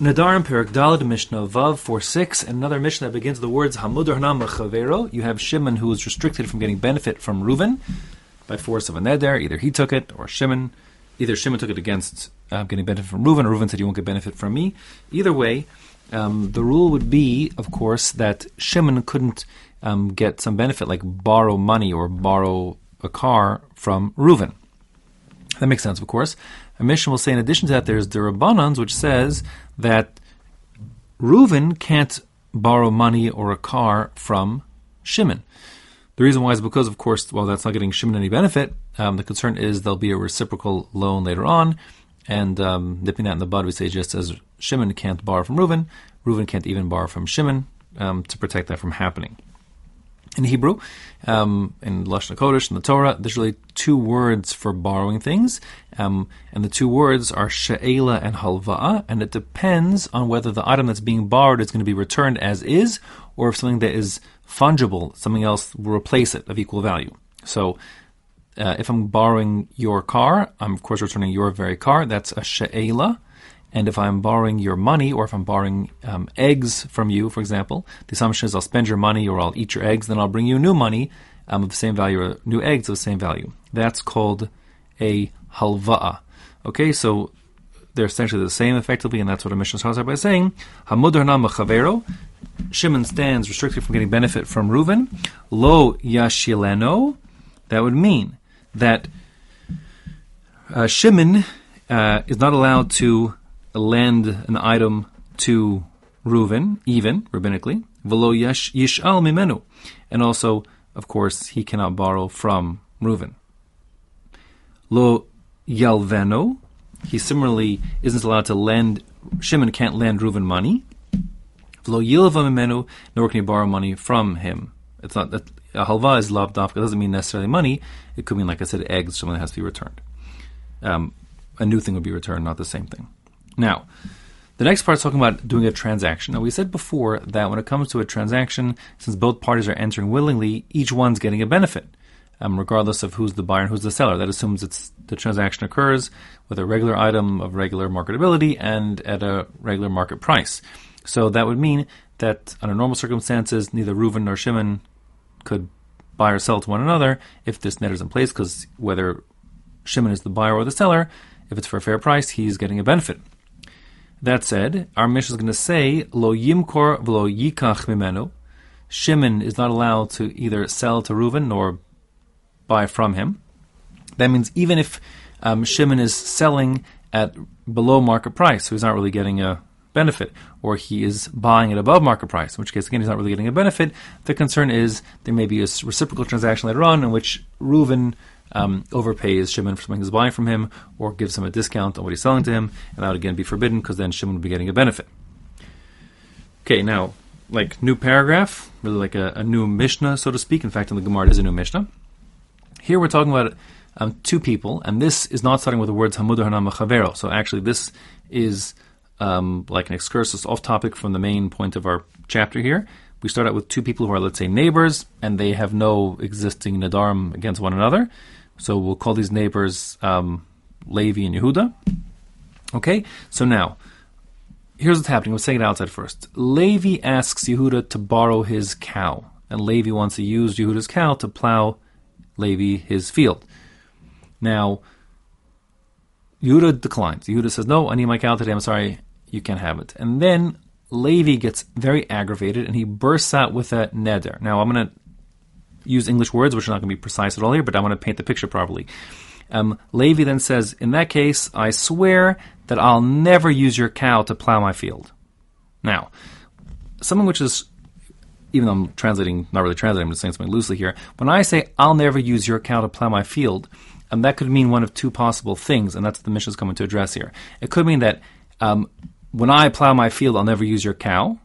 Nedarim Perak Dalad Mishnah Vav 4 6, and another Mishnah that begins the words Hamud Chavero. You have Shimon who is restricted from getting benefit from Reuven by force of a neder. Either he took it or Shimon. Either Shimon took it against uh, getting benefit from Reuven, or Reuven said you won't get benefit from me. Either way, um, the rule would be, of course, that Shimon couldn't um, get some benefit like borrow money or borrow a car from Reuven. That makes sense, of course. A Mishnah will say, in addition to that, there's the Rabbanans, which says that Reuven can't borrow money or a car from Shimon. The reason why is because, of course, while that's not getting Shimon any benefit, um, the concern is there'll be a reciprocal loan later on, and um, nipping that in the bud, we say just as Shimon can't borrow from Reuven, Reuven can't even borrow from Shimon um, to protect that from happening in Hebrew, um, in Lashon Kodesh, in the Torah, there's really two words for borrowing things, um, and the two words are she'ela and halva'a, and it depends on whether the item that's being borrowed is going to be returned as is, or if something that is fungible, something else will replace it of equal value. So, uh, if I'm borrowing your car, I'm of course returning your very car. That's a she'ela. And if I'm borrowing your money, or if I'm borrowing um, eggs from you, for example, the assumption is I'll spend your money or I'll eat your eggs, then I'll bring you new money um, of the same value, or new eggs of the same value. That's called a halva'a. Okay, so they're essentially the same effectively, and that's what a Mishnah starts by saying. Hamudar. Shimon stands restricted from getting benefit from Reuven. Lo yashileno. That would mean that uh, Shimon uh, is not allowed to lend an item to Reuven, even rabbinically, velo yishal mimenu, and also, of course, he cannot borrow from Reuven. Lo yalveno, he similarly isn't allowed to lend. Shimon can't lend Reuven money. Velo yilva mimenu, nor can he borrow money from him. It's not that a halva is lav davka. It doesn't mean necessarily money. It could mean, like I said, eggs. Something that has to be returned. Um, a new thing would be returned, not the same thing. Now, the next part is talking about doing a transaction. Now, we said before that when it comes to a transaction, since both parties are entering willingly, each one's getting a benefit, um, regardless of who's the buyer and who's the seller. That assumes it's the transaction occurs with a regular item of regular marketability and at a regular market price. So that would mean that under normal circumstances, neither Reuven nor Shimon could buy or sell to one another if this net is in place, because whether Shimon is the buyer or the seller, if it's for a fair price, he's getting a benefit. That said, our Mishnah is going to say, Lo yimkor v'lo yikach mimenu. Shimon is not allowed to either sell to Reuven nor buy from him. That means even if um, Shimon is selling at below market price, so he's not really getting a benefit, or he is buying at above market price, in which case, again, he's not really getting a benefit. The concern is there may be a reciprocal transaction later on in which Reuven um, overpays Shimon for something he's buying from him, or gives him a discount on what he's selling to him, and that would again be forbidden because then Shimon would be getting a benefit. Okay, now, like new paragraph, really like a, a new Mishnah, so to speak. In fact, in the Gemara, it is a new Mishnah. Here we're talking about um, two people, and this is not starting with the words Hamudu Hanam Chavero. So actually, this is um, like an excursus off topic from the main point of our chapter here. We start out with two people who are, let's say, neighbors, and they have no existing nadarim against one another. So we'll call these neighbors um, Levi and Yehuda. Okay, so now here's what's happening. We'll say it outside first. Levi asks Yehuda to borrow his cow, and Levi wants to use Yehuda's cow to plow Levi his field. Now, Yehuda declines. Yehuda says, "No, I need my cow today. I'm sorry, you can't have it." And then Levi gets very aggravated and he bursts out with a neder. Now, I'm going to use English words, which are not going to be precise at all here, but I want to paint the picture properly. Um, Levi then says, In that case, I swear that I'll never use your cow to plow my field. Now, something which is, even though I'm translating, not really translating, I'm just saying something loosely here. When I say, I'll never use your cow to plow my field, um, that could mean one of two possible things, and that's what the Mishnah is coming to address here. It could mean that um, when I plow my field, I'll never use your cow,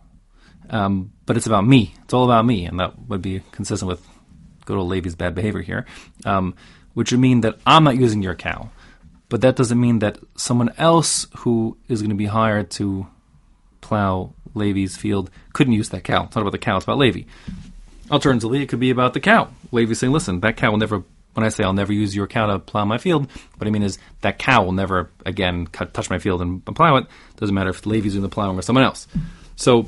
um, but it's about me. It's all about me, and that would be consistent with good old Levi's bad behavior here, um, which would mean that I'm not using your cow. But that doesn't mean that someone else who is going to be hired to plow Levi's field couldn't use that cow. It's not about the cow, it's about Levi. Alternatively, it could be about the cow. Levi saying, listen, that cow will never when I say I'll never use your cow to plow my field, what I mean is that cow will never again cut, touch my field and plow it. Doesn't matter if Levi's doing the plowing or someone else. So,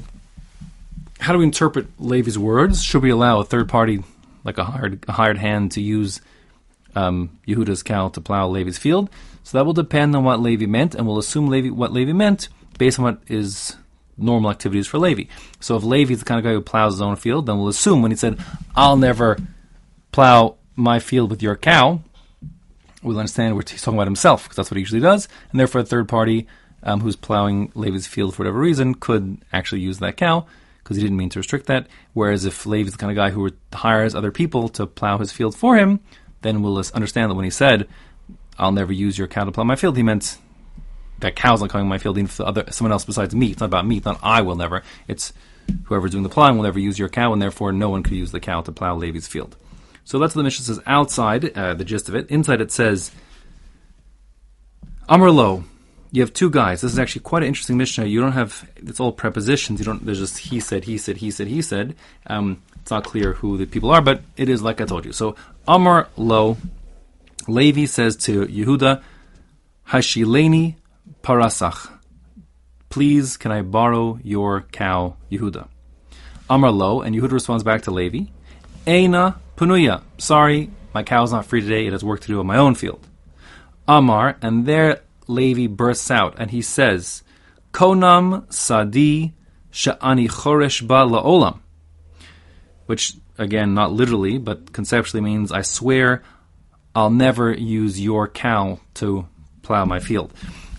how do we interpret Levi's words? Should we allow a third party, like a hired, a hired hand, to use um, Yehuda's cow to plow Levi's field? So that will depend on what Levi meant, and we'll assume Levi, what Levi meant based on what is normal activities for Levi. So if Levi is the kind of guy who plows his own field, then we'll assume when he said, I'll never plow my field with your cow, we'll understand what he's talking about himself, because that's what he usually does, and therefore a third party um, who's plowing Levi's field for whatever reason could actually use that cow, because he didn't mean to restrict that. Whereas if Levi's the kind of guy who hires other people to plow his field for him, then we'll understand that when he said, I'll never use your cow to plow my field, he meant that cow's not coming in my field, even if other, someone else besides me. It's not about me. It's not I will never. It's whoever's doing the plowing will never use your cow, and therefore no one could use the cow to plow Levi's field. So that's what the Mishnah says outside, uh, the gist of it. Inside it says, Amr lo, you have two guys. This is actually quite an interesting Mishnah. You don't have, it's all prepositions. You don't, there's just he said, he said, he said, he said. Um, it's not clear who the people are, but it is like I told you. So, Amr lo, Levi says to Yehuda, Hashileni parasach. Please, can I borrow your cow, Yehuda? Amar lo, and Yehuda responds back to Levi, Eina punuya. Sorry, my cow's not free today. It has work to do in my own field. Amar, and there Levi bursts out, and he says, Konam sadi sha'ani choresh ba la'olam. Which, again, not literally, but conceptually means, I swear I'll never use your cow to plow my field.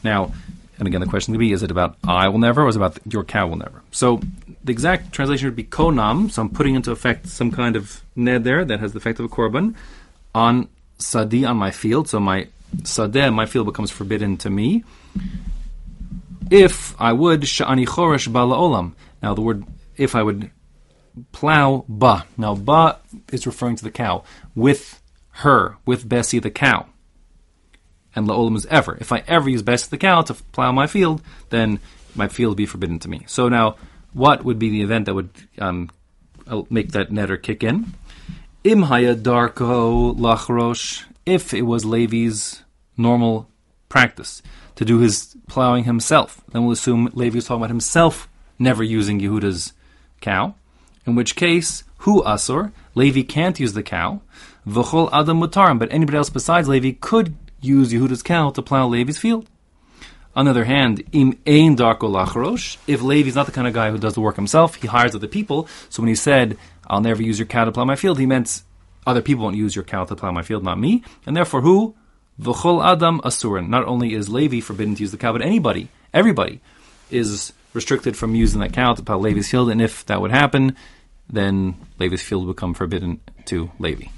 Now, and again, the question would be: Is it about I will never, or is it about your cow will never? So the exact translation would be konam. So I'm putting into effect some kind of neder that has the effect of a korban on sadi on my field. So my sadeh, my field becomes forbidden to me. If I would sha'ani choresh olam. Now the word if I would plow ba. Now ba is referring to the cow with her, with Bessie the cow and la'olam is ever. If I ever use Bessie the cow to plow my field, then my field be forbidden to me. So now, what would be the event that would um, make that neder kick in? Imhaya darko lachrosh. If it was Levi's normal practice to do his plowing himself, then we'll assume Levi was talking about himself never using Yehuda's cow. In which case, hu asur? Levi can't use the cow. V'chol adam mutarim, but anybody else besides Levi could use Yehuda's cow to plow Levi's field. On the other hand, im ein darko lachrosh, if Levi's not the kind of guy who does the work himself, he hires other people. So when he said, I'll never use your cow to plow my field, he meant other people won't use your cow to plow my field, not me. And therefore, who? V'chol adam asurin. Not only is Levi forbidden to use the cow, but anybody, everybody, is restricted from using that cow to plow Levi's field. And if that would happen, then Levi's field would become forbidden to Levi.